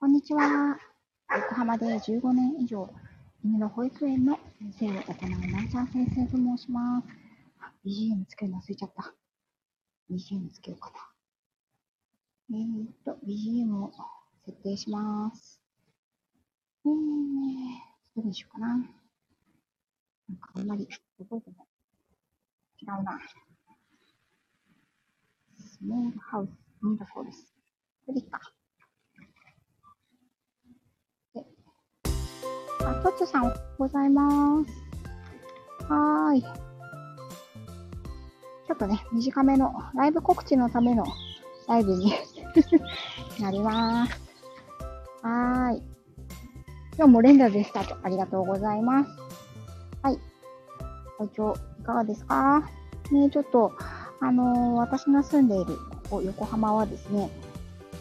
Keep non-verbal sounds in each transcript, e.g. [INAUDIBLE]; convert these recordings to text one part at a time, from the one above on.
こんにちは。横浜で15年以上、犬の保育園の先生を行うなちゃん先生と申します。BGM つけるの忘れちゃった。BGM つけようかな。えー、っと、BGM を設定します。えー、どれにしようかな。なんかあんまり覚えてない。違うな。スモールハウス、ミンダフォレス。これでいいか。あ、トッツさんおはようございます。はーい。ちょっとね、短めのライブ告知のためのライブに [LAUGHS] なります。はーい。今日も連打でスタート。ありがとうございます。はい。体調いかがですか？ねちょっと、あのー、私が住んでいるここ横浜はですね、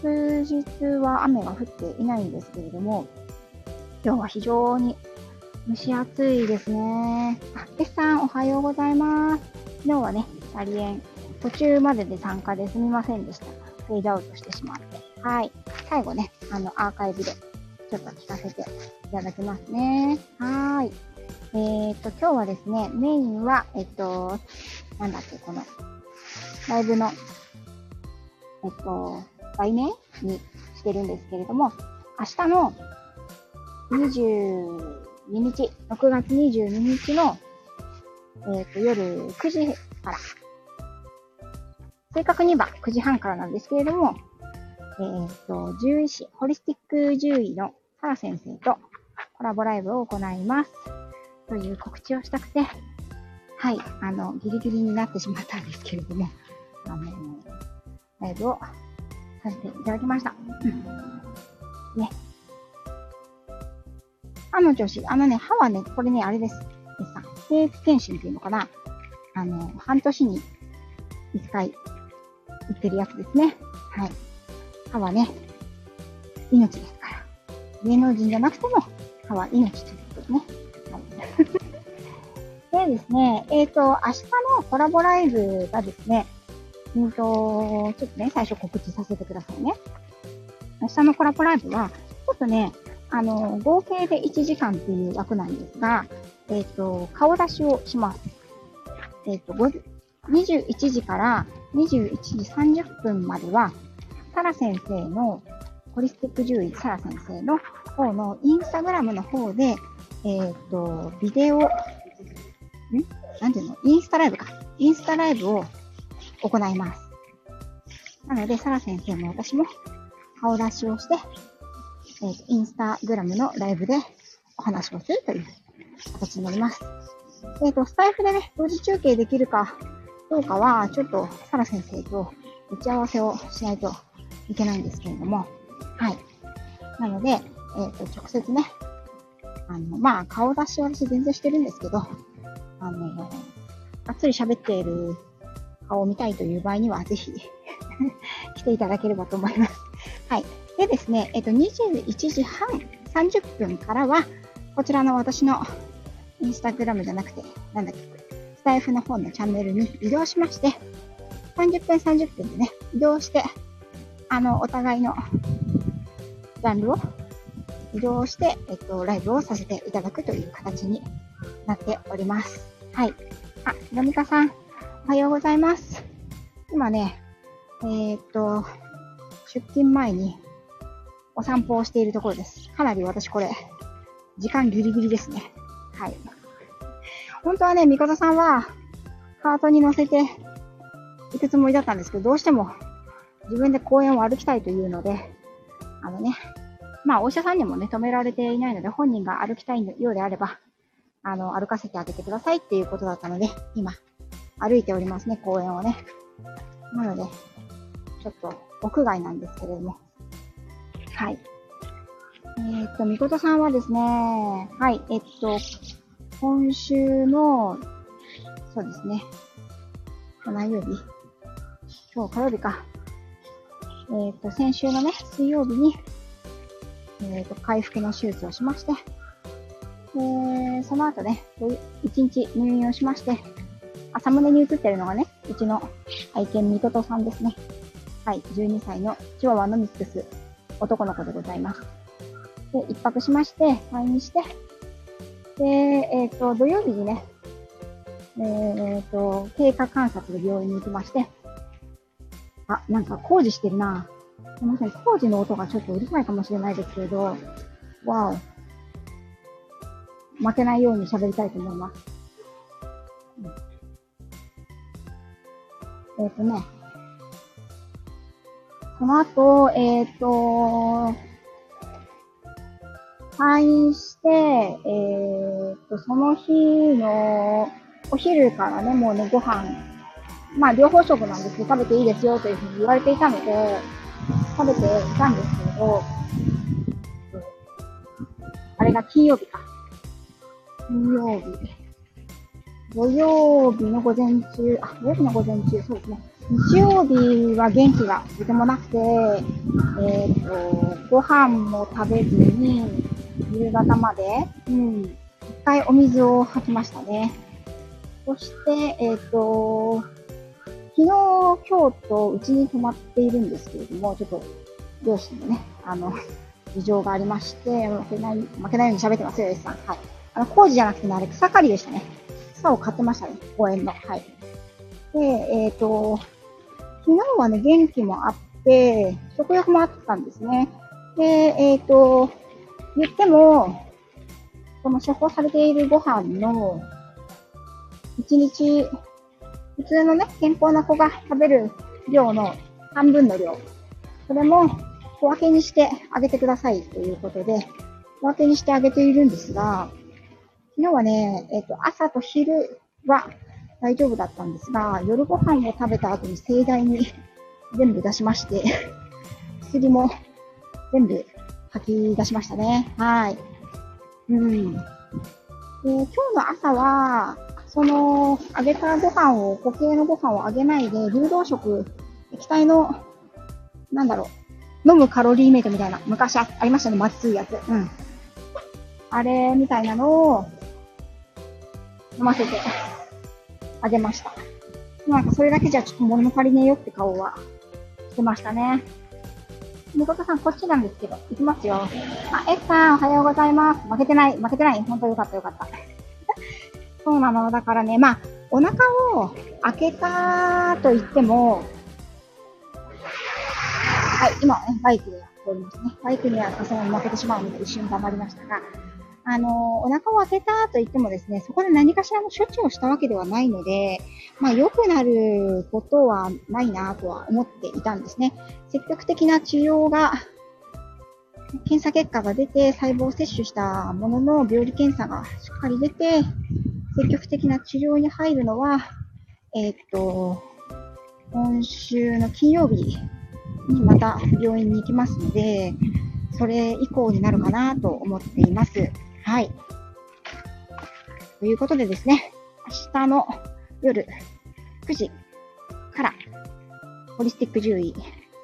数日は雨が降っていないんですけれども、今日は非常に蒸し暑いですね。あ、エスさんおはようございます。昨日はね、シャリエン途中までで参加ですみませんでした。フェードアウトしてしまって。はい。最後ね、あの、アーカイブでちょっと聞かせていただきますね。はい。えー、っと、今日はですね、メインは、えっと、なんだっけ、この、ライブの、えっと、題名にしてるんですけれども、明日の22日、6月22日の、えっ、ー、と、夜9時から、正確には9時半からなんですけれども、えっ、ー、と、獣医師、ホリスティック獣医のサラ先生とコラボライブを行います。という告知をしたくて、はい、あの、ギリギリになってしまったんですけれども、あの、ライブをさせていただきました。うん、ね。歯の調子、あのね、歯はね、これね、あれです。定期検診っていうのかな。あの、半年に1回行ってるやつですね。はい。歯はね、命ですから。芸能人じゃなくても、歯は命ということでね。はい。[LAUGHS] でですね、えっ、ー、と、明日のコラボライブがですね、うんと、ちょっとね、最初告知させてくださいね。明日のコラボライブは、ちょっとね、あの、合計で1時間っていう枠なんですが、えっ、ー、と、顔出しをします。えっ、ー、と、21時から21時30分までは、サラ先生の、ホリスティック獣医サラ先生の方のインスタグラムの方で、えっ、ー、と、ビデオ、ん？なんていうの？インスタライブか。インスタライブを行います。なので、サラ先生も私も顔出しをして、えー、インスタグラムのライブでお話をするという形になります。えっ、ー、と、スタイフでね、同時中継できるかどうかは、ちょっと、サラ先生と打ち合わせをしないといけないんですけれども、はい。なので、えっ、ー、と、直接ね、あの、まあ、顔出しは私全然してるんですけど、あの、がっつり喋っている顔を見たいという場合には、ぜひ来ていただければと思います。[LAUGHS] はい。でですね、えっと、21時半30分からは、こちらの私のインスタグラムじゃなくて、なんだっけ、スタイフの方のチャンネルに移動しまして、30分30分でね、移動して、あの、お互いのジャンルを移動して、えっと、ライブをさせていただくという形になっております。はい。あ、ひろみかさん、おはようございます。今ね、えー、っと、出勤前にお散歩をしているところです。かなり私これ、時間ギリギリですね。はい。本当はね、みかさんは、カートに乗せて行くつもりだったんですけど、どうしても自分で公園を歩きたいというので、あのね、まあ、お医者さんにもね、止められていないので、本人が歩きたいようであれば、あの、歩かせてあげてくださいっていうことだったので、今、歩いておりますね、公園をね。なので、ちょっと屋外なんですけれども、はい。えー、っと、みことさんはですね、はい、えっと、今週の、そうですね、何曜日？今日火曜日か。えー、っと、先週のね、水曜日に、えー、っと、回復の手術をしまして、で、その後ね、一日入院をしまして、朝胸に映ってるのがね、うちの愛犬みことさんですね。はい、12歳のチワワのミックス男の子でございます。で、一泊しまして、退院して、で、えっ、ー、と、土曜日にね、えっ、ー、と、経過観察で病院に行きまして、あ、なんか工事してるな。すみません、工事の音がちょっとうるさいかもしれないですけれど、わお。負けないように喋りたいと思います。えっ、ー、とね、その後、えっ、ー、と、退院して、えっ、と、その日のお昼からね、もうね、ご飯、まあ、両方食なんですけど、食べていいですよというふうに言われていたので、食べていたんですけど、あれが金曜日か。金曜日。土曜日の午前中、あ、土曜日の午前中、そうですね。日曜日は元気がとてもなくて、えっ、ー、と、ご飯も食べずに、夕方まで、うん、一回お水を吐きましたね。そして、えっ、ー、と、昨日、今日とうちに泊まっているんですけれども、ちょっと、両親のね、あの、事情がありまして、負けない、負けないように喋ってますよ、さん。はい。あの、工事じゃなくてね、あれ草刈りでしたね。草を買ってましたね、公園の。はい。で、えっ、ー、と、昨日はね、元気もあって、食欲もあったんですね。で、えっ、ー、と、言っても、この処方されているご飯の、1日、普通のね、健康な子が食べる量の半分の量。それも小分けにしてあげてくださいということで、小分けにしてあげているんですが、昨日はね、えっ、ー、と、朝と昼は大丈夫だったんですが、夜ご飯を食べた後に盛大に [LAUGHS] 全部出しまして、[LAUGHS] 薬も全部吐き出しましたね。はい。うん。で今日の朝は、その、揚げたご飯を、固形のご飯をあげないで、流動食、液体の、なんだろう、飲むカロリーメイトみたいな、昔ありましたね、まずいやつ。うん。あれみたいなのを、飲ませてあげました。なんかそれだけじゃちょっと物足りねえよって顔はしてましたね。みことさん、こっちなんですけど、行きますよ。あ、S さん、おはようございます。負けてない、負けてない。本当よかったよかった。[LAUGHS] そうなの。だからね、まあ、お腹を開けたと言っても、はい、今、バイクで通りましたね。バイクにはさすがに負けてしまうので一瞬頑張りましたが、あの、お腹を開けたと言ってもですね、そこで何かしらの処置をしたわけではないので、まあ、良くなることはないなとは思っていたんですね。積極的な治療が、検査結果が出て、細胞を摂取したものの病理検査がしっかり出て、積極的な治療に入るのは、えー、っと、今週の金曜日にまた病院に行きますので、それ以降になるかなと思っています。はい。ということでですね、明日の夜9時から、ホリスティック獣医、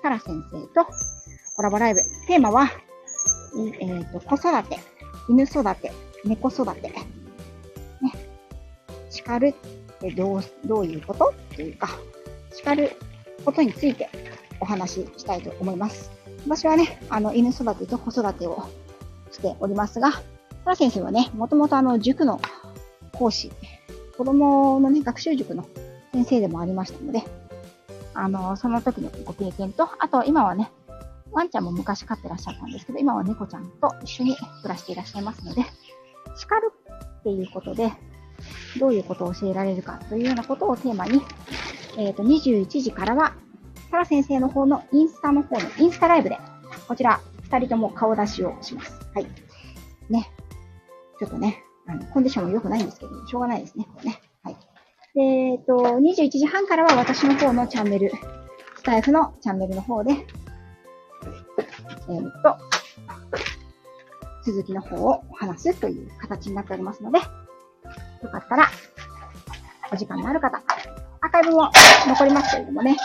サラ先生とコラボライブ。テーマは、え、ー、と、子育て、犬育て、猫育て。ね。叱るってどう、どういうことというか、叱ることについてお話ししたいと思います。私はね、あの、犬育てと子育てをしておりますが、原先生はね、もともとあの、塾の講師、子供のね、学習塾の先生でもありましたので、あの、その時のご経験と、あと今はね、ワンちゃんも昔飼ってらっしゃったんですけど、今は猫ちゃんと一緒に暮らしていらっしゃいますので、叱るっていうことで、どういうことを教えられるかというようなことをテーマに、えっ、ー、と、21時からは、サラ先生の方のインスタの方のインスタライブで、こちら、二人とも顔出しをします。はい。ね。ちょっとね、あの、コンディションも良くないんですけど、しょうがないですね、これね。はい。えっ、ー、と、21時半からは私の方のチャンネル、スタイフのチャンネルの方で、えー、っと、続きの方を話すという形になっておりますので、よかったら、お時間のある方、アーカイブも残りますけれどもね、よ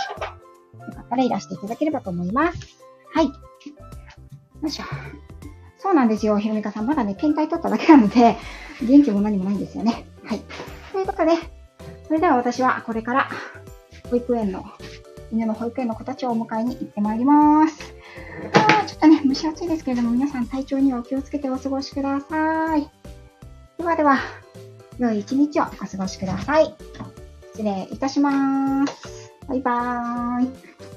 かったらいらしていただければと思います。はい。よいしょ。そうなんですよ、ひろみかさん。まだね、検体取っただけなので、元気も何もないんですよね。はい。ということで、それでは私はこれから、保育園の、犬の保育園の子たちをお迎えに行ってまいります。あー、ちょっとね、蒸し暑いですけれども、皆さん体調にはお気をつけてお過ごしください。ではでは、良い一日をお過ごしください。失礼いたします。バイバーイ。